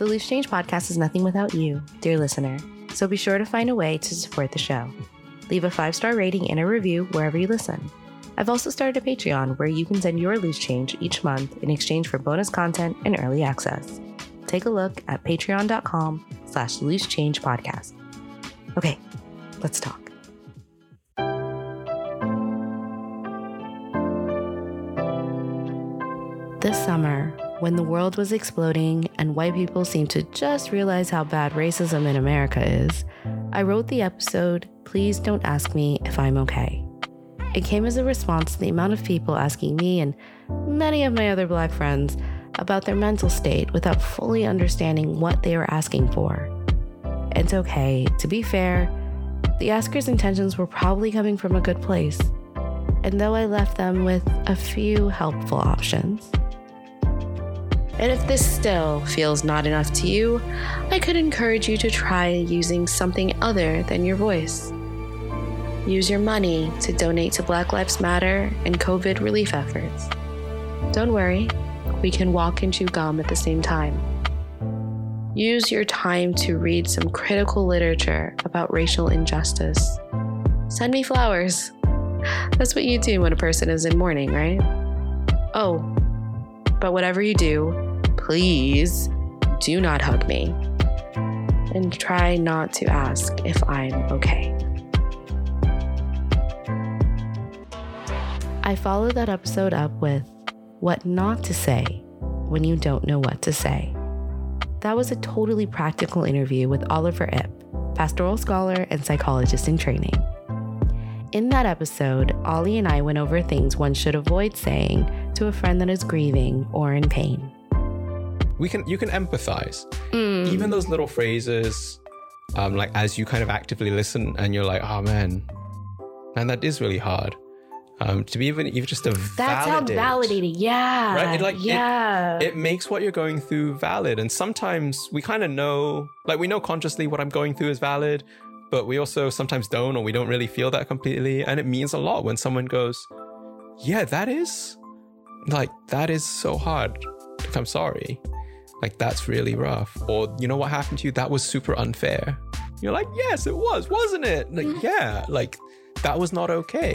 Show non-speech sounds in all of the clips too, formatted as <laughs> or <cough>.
The Loose Change podcast is nothing without you, dear listener, so be sure to find a way to support the show. Leave a five star rating and a review wherever you listen. I've also started a Patreon where you can send your loose change each month in exchange for bonus content and early access. Take a look at patreon.com slash loose change podcast. Okay, let's talk. This summer, when the world was exploding and white people seemed to just realize how bad racism in America is, I wrote the episode, Please Don't Ask Me If I'm Okay. It came as a response to the amount of people asking me and many of my other black friends about their mental state without fully understanding what they were asking for. It's okay, to be fair, the asker's intentions were probably coming from a good place, and though I left them with a few helpful options. And if this still feels not enough to you, I could encourage you to try using something other than your voice. Use your money to donate to Black Lives Matter and COVID relief efforts. Don't worry, we can walk and chew gum at the same time. Use your time to read some critical literature about racial injustice. Send me flowers. That's what you do when a person is in mourning, right? Oh, but whatever you do, please do not hug me and try not to ask if I'm okay. I followed that episode up with what not to say when you don't know what to say. That was a totally practical interview with Oliver Ip, pastoral scholar and psychologist in training. In that episode, Ollie and I went over things one should avoid saying to a friend that is grieving or in pain we can you can empathize. Mm. Even those little phrases, um, like as you kind of actively listen and you're like, oh man, man, that is really hard. Um, to be even even just a that sounds validating, yeah, right. It, like yeah, it, it makes what you're going through valid. And sometimes we kind of know, like we know consciously what I'm going through is valid, but we also sometimes don't, or we don't really feel that completely. And it means a lot when someone goes, "Yeah, that is like that is so hard. Like, I'm sorry." Like, that's really rough. Or, you know what happened to you? That was super unfair. You're like, yes, it was, wasn't it? Like, mm. yeah, like, that was not okay.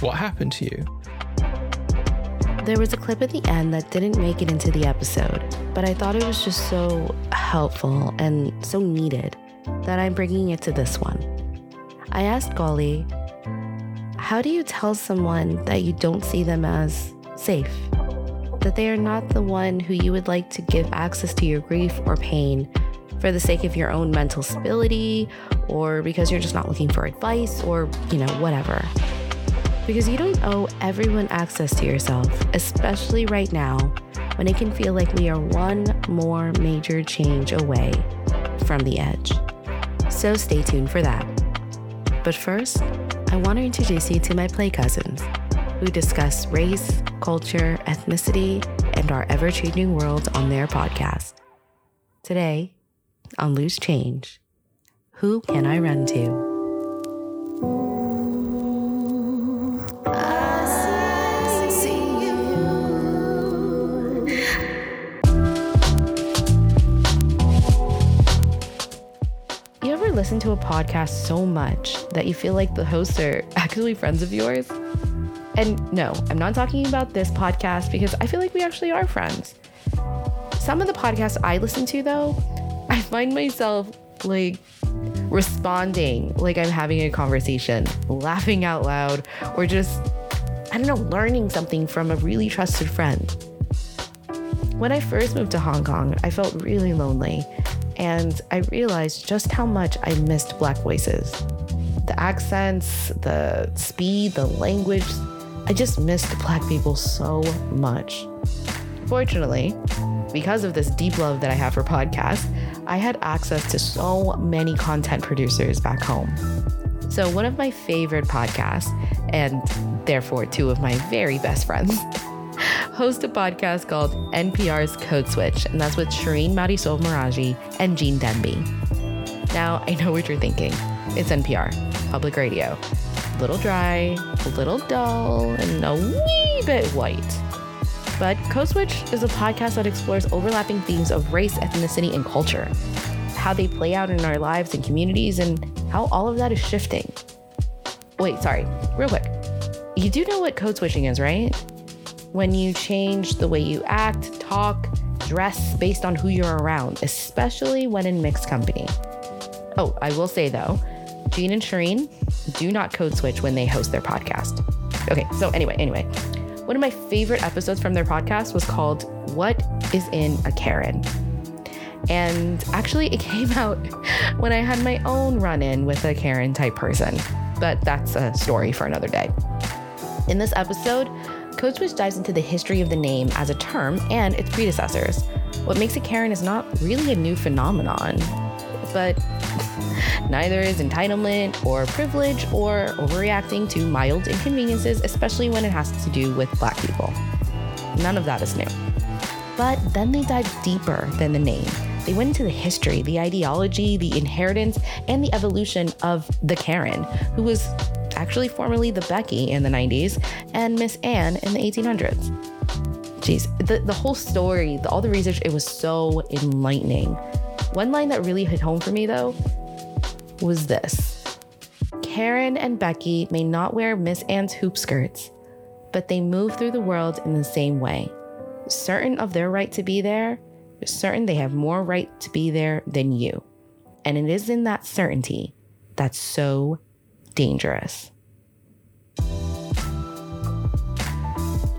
What happened to you? There was a clip at the end that didn't make it into the episode, but I thought it was just so helpful and so needed that I'm bringing it to this one. I asked Ollie, how do you tell someone that you don't see them as safe? That they are not the one who you would like to give access to your grief or pain for the sake of your own mental stability or because you're just not looking for advice or, you know, whatever. Because you don't owe everyone access to yourself, especially right now when it can feel like we are one more major change away from the edge. So stay tuned for that. But first, I want to introduce you to my play cousins who discuss race, culture, ethnicity, and our ever changing world on their podcast. Today, on Loose Change, who can I run to? You ever listen to a podcast so much that you feel like the hosts are <laughs> actually friends of yours? And no, I'm not talking about this podcast because I feel like we actually are friends. Some of the podcasts I listen to, though, <laughs> I find myself like responding like I'm having a conversation, laughing out loud, or just, I don't know, learning something from a really trusted friend. When I first moved to Hong Kong, I felt really lonely, and I realized just how much I missed Black voices. The accents, the speed, the language, I just missed black people so much. Fortunately, because of this deep love that I have for podcasts, I had access to so many content producers back home. So, one of my favorite podcasts, and therefore two of my very best friends, <laughs> host a podcast called NPR's Code Switch, and that's with Shireen Marisol Meraji and Gene Demby. Now, I know what you're thinking. It's NPR, public radio little dry, a little dull, and a wee bit white. But Code Switch is a podcast that explores overlapping themes of race, ethnicity, and culture, how they play out in our lives and communities, and how all of that is shifting. Wait, sorry, real quick. You do know what code switching is, right? When you change the way you act, talk, dress based on who you're around, especially when in mixed company. Oh, I will say though, Gene and Shireen do not code switch when they host their podcast. Okay, so anyway, anyway, one of my favorite episodes from their podcast was called What is in a Karen? And actually, it <laughs> came out when I had my own run in with a Karen type person, but that's a story for another day. In this episode, Code Switch dives into the history of the name as a term and its predecessors. What makes it Karen is not really a new phenomenon, but neither is entitlement or privilege or overreacting to mild inconveniences, especially when it has to do with Black people. None of that is new. But then they dive deeper than the name. They went into the history, the ideology, the inheritance, and the evolution of the Karen, who was actually formerly the Becky in the 90s and Miss Anne in the 1800s. Jeez, the, the whole story, the, all the research, it was so enlightening. One line that really hit home for me though was this Karen and Becky may not wear Miss Anne's hoop skirts, but they move through the world in the same way. Certain of their right to be there, certain they have more right to be there than you. And it is in that certainty that's so dangerous.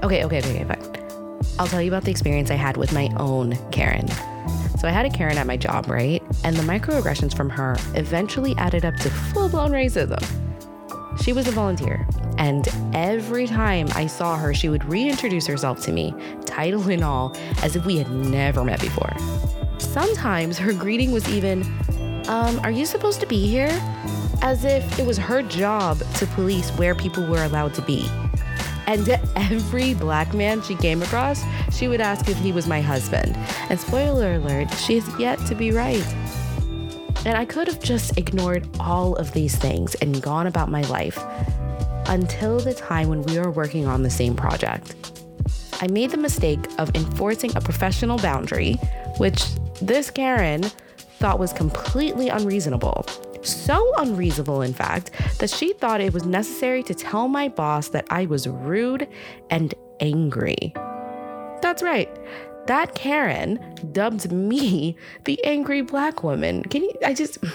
Okay, okay, okay, okay, fine. I'll tell you about the experience I had with my own Karen. So I had a Karen at my job, right? And the microaggressions from her eventually added up to full blown racism. She was a volunteer, and every time I saw her, she would reintroduce herself to me, title and all, as if we had never met before. Sometimes her greeting was even, um, Are you supposed to be here? As if it was her job to police where people were allowed to be. And to every black man she came across, she would ask if he was my husband. And spoiler alert, she is yet to be right. And I could have just ignored all of these things and gone about my life until the time when we were working on the same project. I made the mistake of enforcing a professional boundary, which this Karen thought was completely unreasonable. So unreasonable, in fact, that she thought it was necessary to tell my boss that I was rude and angry. That's right. That Karen dubbed me <laughs> the angry black woman. Can you? I just. <sighs>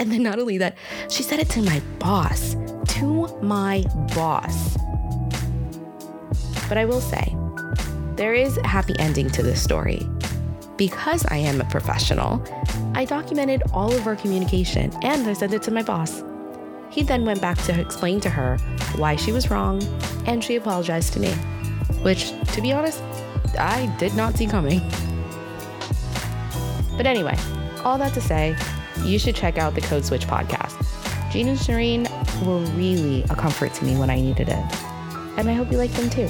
And then not only that, she said it to my boss. To my boss. But I will say, there is a happy ending to this story. Because I am a professional, I documented all of our communication and I sent it to my boss. He then went back to explain to her why she was wrong and she apologized to me, which, to be honest, I did not see coming. But anyway, all that to say, you should check out the Code Switch podcast. Gene and Shireen were really a comfort to me when I needed it. And I hope you like them too.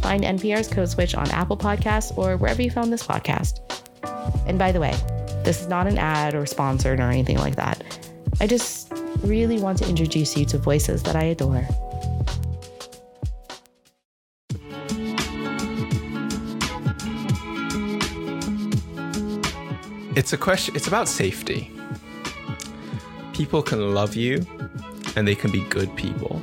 Find NPR's Code Switch on Apple Podcasts or wherever you found this podcast. And by the way, this is not an ad or sponsored or anything like that. I just really want to introduce you to voices that I adore. It's a question, it's about safety. People can love you and they can be good people.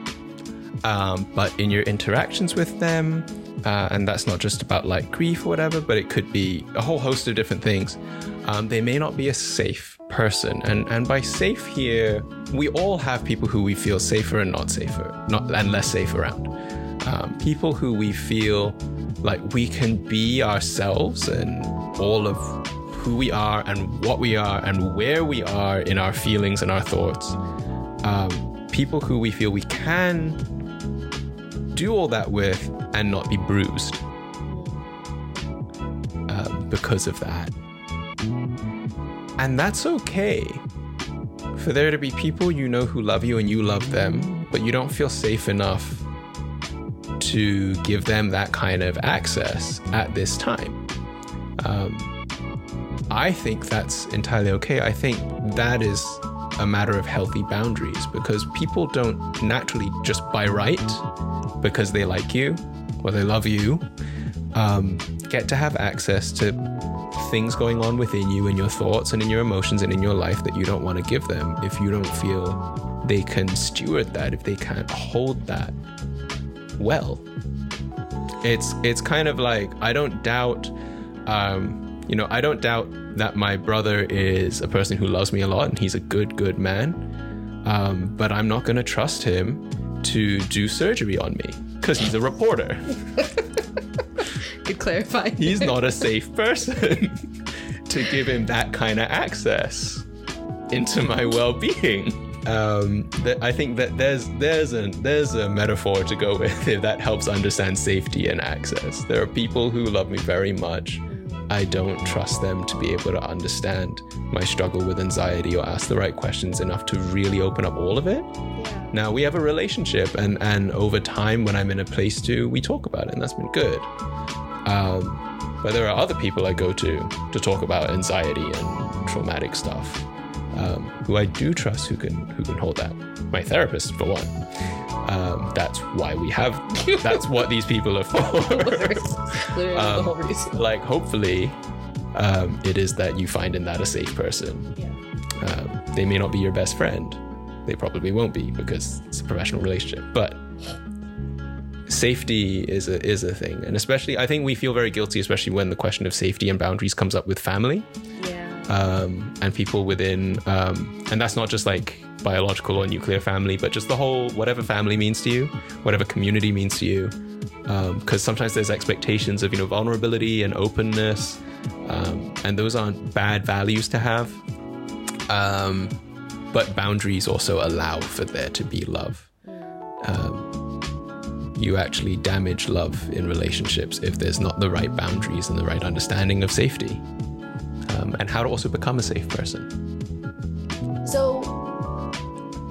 Um, but in your interactions with them, uh, and that's not just about like grief or whatever, but it could be a whole host of different things. Um, they may not be a safe person, and and by safe here, we all have people who we feel safer and not safer, not and less safe around. Um, people who we feel like we can be ourselves and all of who we are and what we are and where we are in our feelings and our thoughts. Um, people who we feel we can do all that with and not be bruised uh, because of that. And that's okay. For there to be people you know who love you and you love them, but you don't feel safe enough to give them that kind of access at this time. Um, I think that's entirely okay. I think that is a matter of healthy boundaries because people don't naturally just by right because they like you or they love you, um, get to have access to things going on within you and your thoughts and in your emotions and in your life that you don't want to give them if you don't feel they can steward that, if they can't hold that well. It's it's kind of like I don't doubt um, you know, I don't doubt that my brother is a person who loves me a lot and he's a good, good man. Um, but I'm not going to trust him to do surgery on me because he's a reporter. <laughs> Good clarify. he's not a safe person <laughs> to give him that kind of access into my well-being. Um, that I think that there's there's a there's a metaphor to go with if that helps understand safety and access. There are people who love me very much. I don't trust them to be able to understand my struggle with anxiety or ask the right questions enough to really open up all of it. Yeah. Now we have a relationship, and and over time, when I'm in a place to, we talk about it, and that's been good. Um, but there are other people I go to to talk about anxiety and traumatic stuff, um, who I do trust who can who can hold that. My therapist, for one. Um, that's why we have. <laughs> That's what these people are for. Um, like, hopefully, um, it is that you find in that a safe person. Yeah. Um, they may not be your best friend. They probably won't be because it's a professional relationship. But safety is a is a thing, and especially I think we feel very guilty, especially when the question of safety and boundaries comes up with family. Um, and people within, um, and that's not just like biological or nuclear family, but just the whole whatever family means to you, whatever community means to you. Because sometimes there's expectations of you know vulnerability and openness, um, and those aren't bad values to have. Um, but boundaries also allow for there to be love. Um, you actually damage love in relationships if there's not the right boundaries and the right understanding of safety um, and how to also become a safe person. So,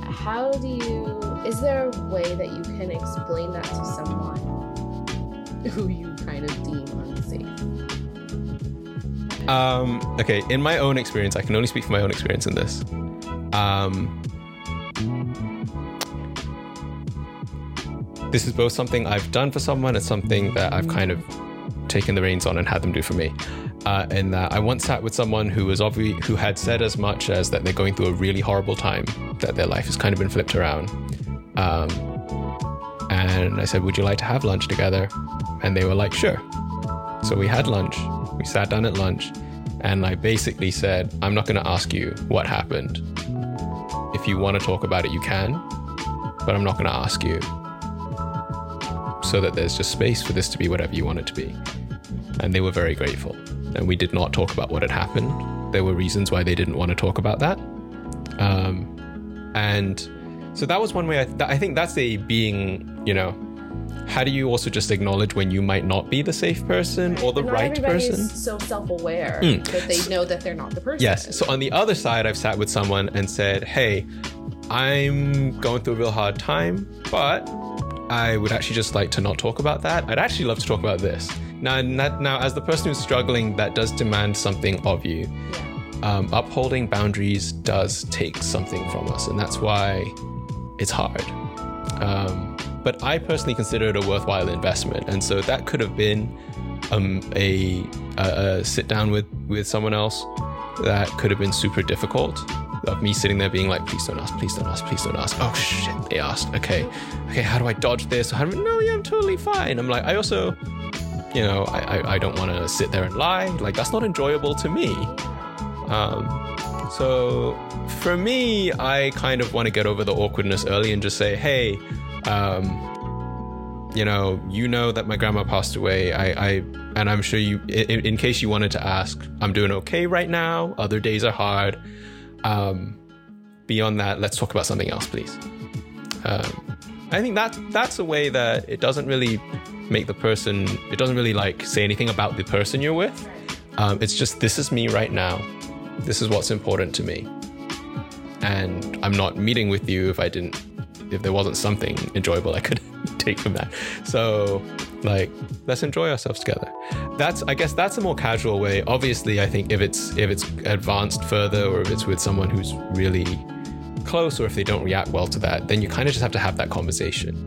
how do you? Is there a way that you can explain that to someone who you kind of deem unsafe? Um, okay, in my own experience, I can only speak from my own experience in this. Um, this is both something I've done for someone and something that I've kind of taken the reins on and had them do for me. Uh, in that I once sat with someone who was obvi- who had said as much as that they're going through a really horrible time, that their life has kind of been flipped around. Um, and I said, "Would you like to have lunch together?" And they were like, "Sure." So we had lunch. We sat down at lunch, and I basically said, I'm not going to ask you what happened. If you want to talk about it, you can, but I'm not going to ask you. So that there's just space for this to be whatever you want it to be. And they were very grateful. And we did not talk about what had happened. There were reasons why they didn't want to talk about that. Um, and so that was one way I, th- I think that's a being, you know, how do you also just acknowledge when you might not be the safe person or the Not right person? so self-aware Mm. that they know that they're not the person. Yes. So on the other side, I've sat with someone and said, "Hey, I'm going through a real hard time, but I would actually just like to not talk about that. I'd actually love to talk about this." Now, not, now, as the person who's struggling, that does demand something of you. Yeah. Um, upholding boundaries does take something from us, and that's why it's hard. Um, but I personally consider it a worthwhile investment, and so that could have been um, a, a, a sit down with with someone else that could have been super difficult. Of me sitting there being like, please don't ask, please don't ask, please don't ask. Oh shit, they asked. Okay, okay, how do I dodge this? How do no, yeah, I'm totally fine. I'm like, I also, you know, I I, I don't want to sit there and lie. Like that's not enjoyable to me. Um, so for me, I kind of want to get over the awkwardness early and just say, hey, um, you know, you know that my grandma passed away. I, I and I'm sure you, in, in case you wanted to ask, I'm doing okay right now. Other days are hard. Um, beyond that, let's talk about something else, please. Um, I think that that's a way that it doesn't really make the person. It doesn't really like say anything about the person you're with. Um, it's just this is me right now. This is what's important to me, and I'm not meeting with you if I didn't, if there wasn't something enjoyable I could <laughs> take from that. So, like, let's enjoy ourselves together. That's, I guess, that's a more casual way. Obviously, I think if it's if it's advanced further or if it's with someone who's really close or if they don't react well to that, then you kind of just have to have that conversation.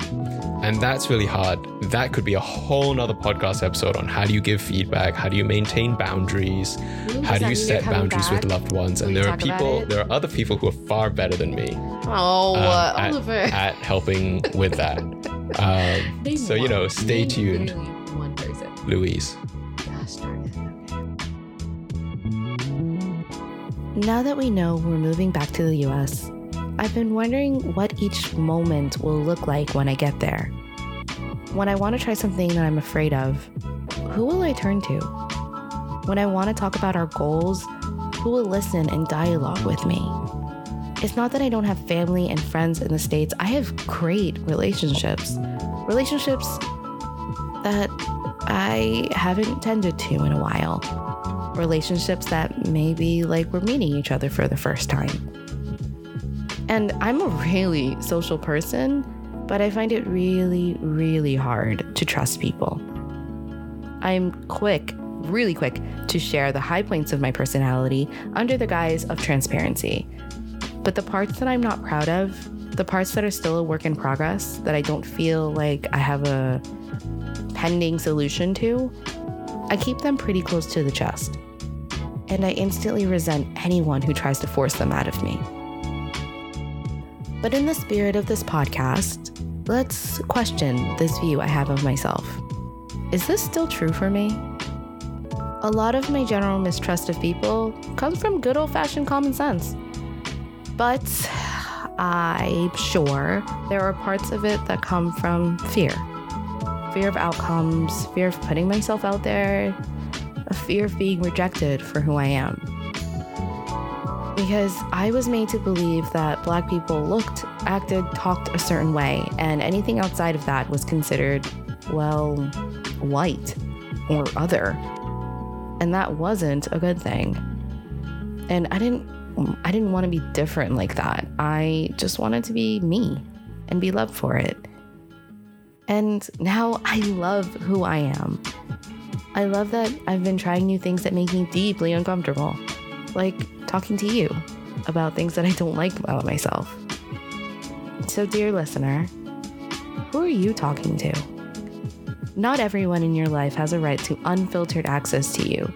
And that's really hard. That could be a whole nother podcast episode on how do you give feedback, how do you maintain boundaries, how do you set boundaries with loved ones. And there are people, there are other people who are far better than me. Oh, um, uh, at, Oliver. at helping with that. <laughs> Um, <laughs> so you know, stay tuned. One person. Louise. Now that we know we're moving back to the US, I've been wondering what each moment will look like when I get there. When I want to try something that I'm afraid of, who will I turn to? When I want to talk about our goals, who will listen and dialogue with me? It's not that I don't have family and friends in the States, I have great relationships. Relationships that I haven't tended to in a while. Relationships that maybe like we're meeting each other for the first time. And I'm a really social person, but I find it really, really hard to trust people. I'm quick, really quick, to share the high points of my personality under the guise of transparency. But the parts that I'm not proud of, the parts that are still a work in progress, that I don't feel like I have a pending solution to, I keep them pretty close to the chest. And I instantly resent anyone who tries to force them out of me. But in the spirit of this podcast, let's question this view I have of myself. Is this still true for me? A lot of my general mistrust of people comes from good old fashioned common sense. But I'm sure there are parts of it that come from fear fear of outcomes, fear of putting myself out there, a fear of being rejected for who I am because I was made to believe that black people looked, acted, talked a certain way, and anything outside of that was considered, well, white or other. And that wasn't a good thing. And I I didn't want to be different like that. I just wanted to be me and be loved for it. And now I love who I am. I love that I've been trying new things that make me deeply uncomfortable like talking to you about things that I don't like about myself. So, dear listener, who are you talking to? Not everyone in your life has a right to unfiltered access to you.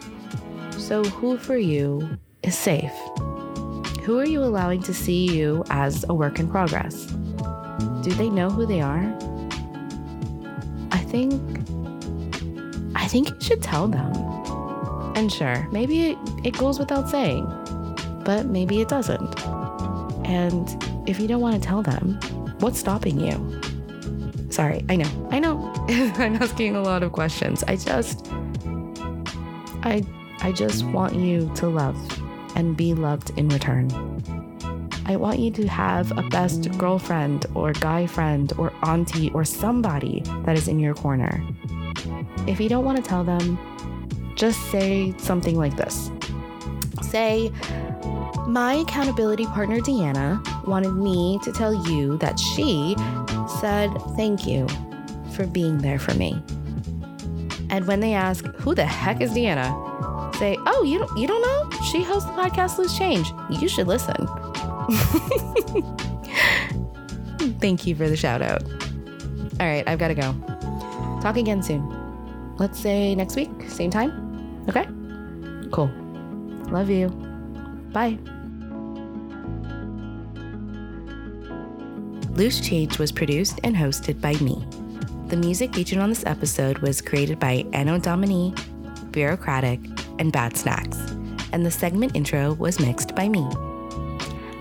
So, who for you is safe? Who are you allowing to see you as a work in progress? Do they know who they are? I think. I think you should tell them. And sure, maybe it, goes without saying, but maybe it doesn't. And if you don't want to tell them, what's stopping you? Sorry, I know, I know. <laughs> I'm asking a lot of questions. I just, I, I just want you to love and be loved in return. I want you to have a best girlfriend or guy friend or auntie or somebody that is in your corner. If you don't want to tell them, just say something like this Say, my accountability partner, Deanna, wanted me to tell you that she said thank you for being there for me. And when they ask, who the heck is Deanna? Say, oh, you don't, you don't know? She hosts the podcast Loose Change. You should listen. <laughs> Thank you for the shout out. All right, I've got to go. Talk again soon. Let's say next week, same time. Okay? Cool. Love you. Bye. Loose Change was produced and hosted by me. The music featured on this episode was created by Anno Domini, Bureaucratic, and Bad Snacks, and the segment intro was mixed by me.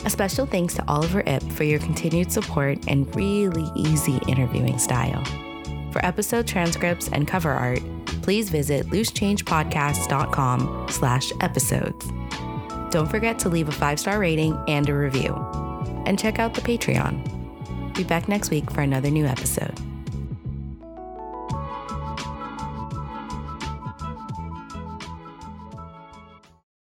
A special thanks to Oliver Ip for your continued support and really easy interviewing style. For episode transcripts and cover art, please visit loosechangepodcast.com slash episodes. Don't forget to leave a five-star rating and a review. And check out the Patreon. Be back next week for another new episode.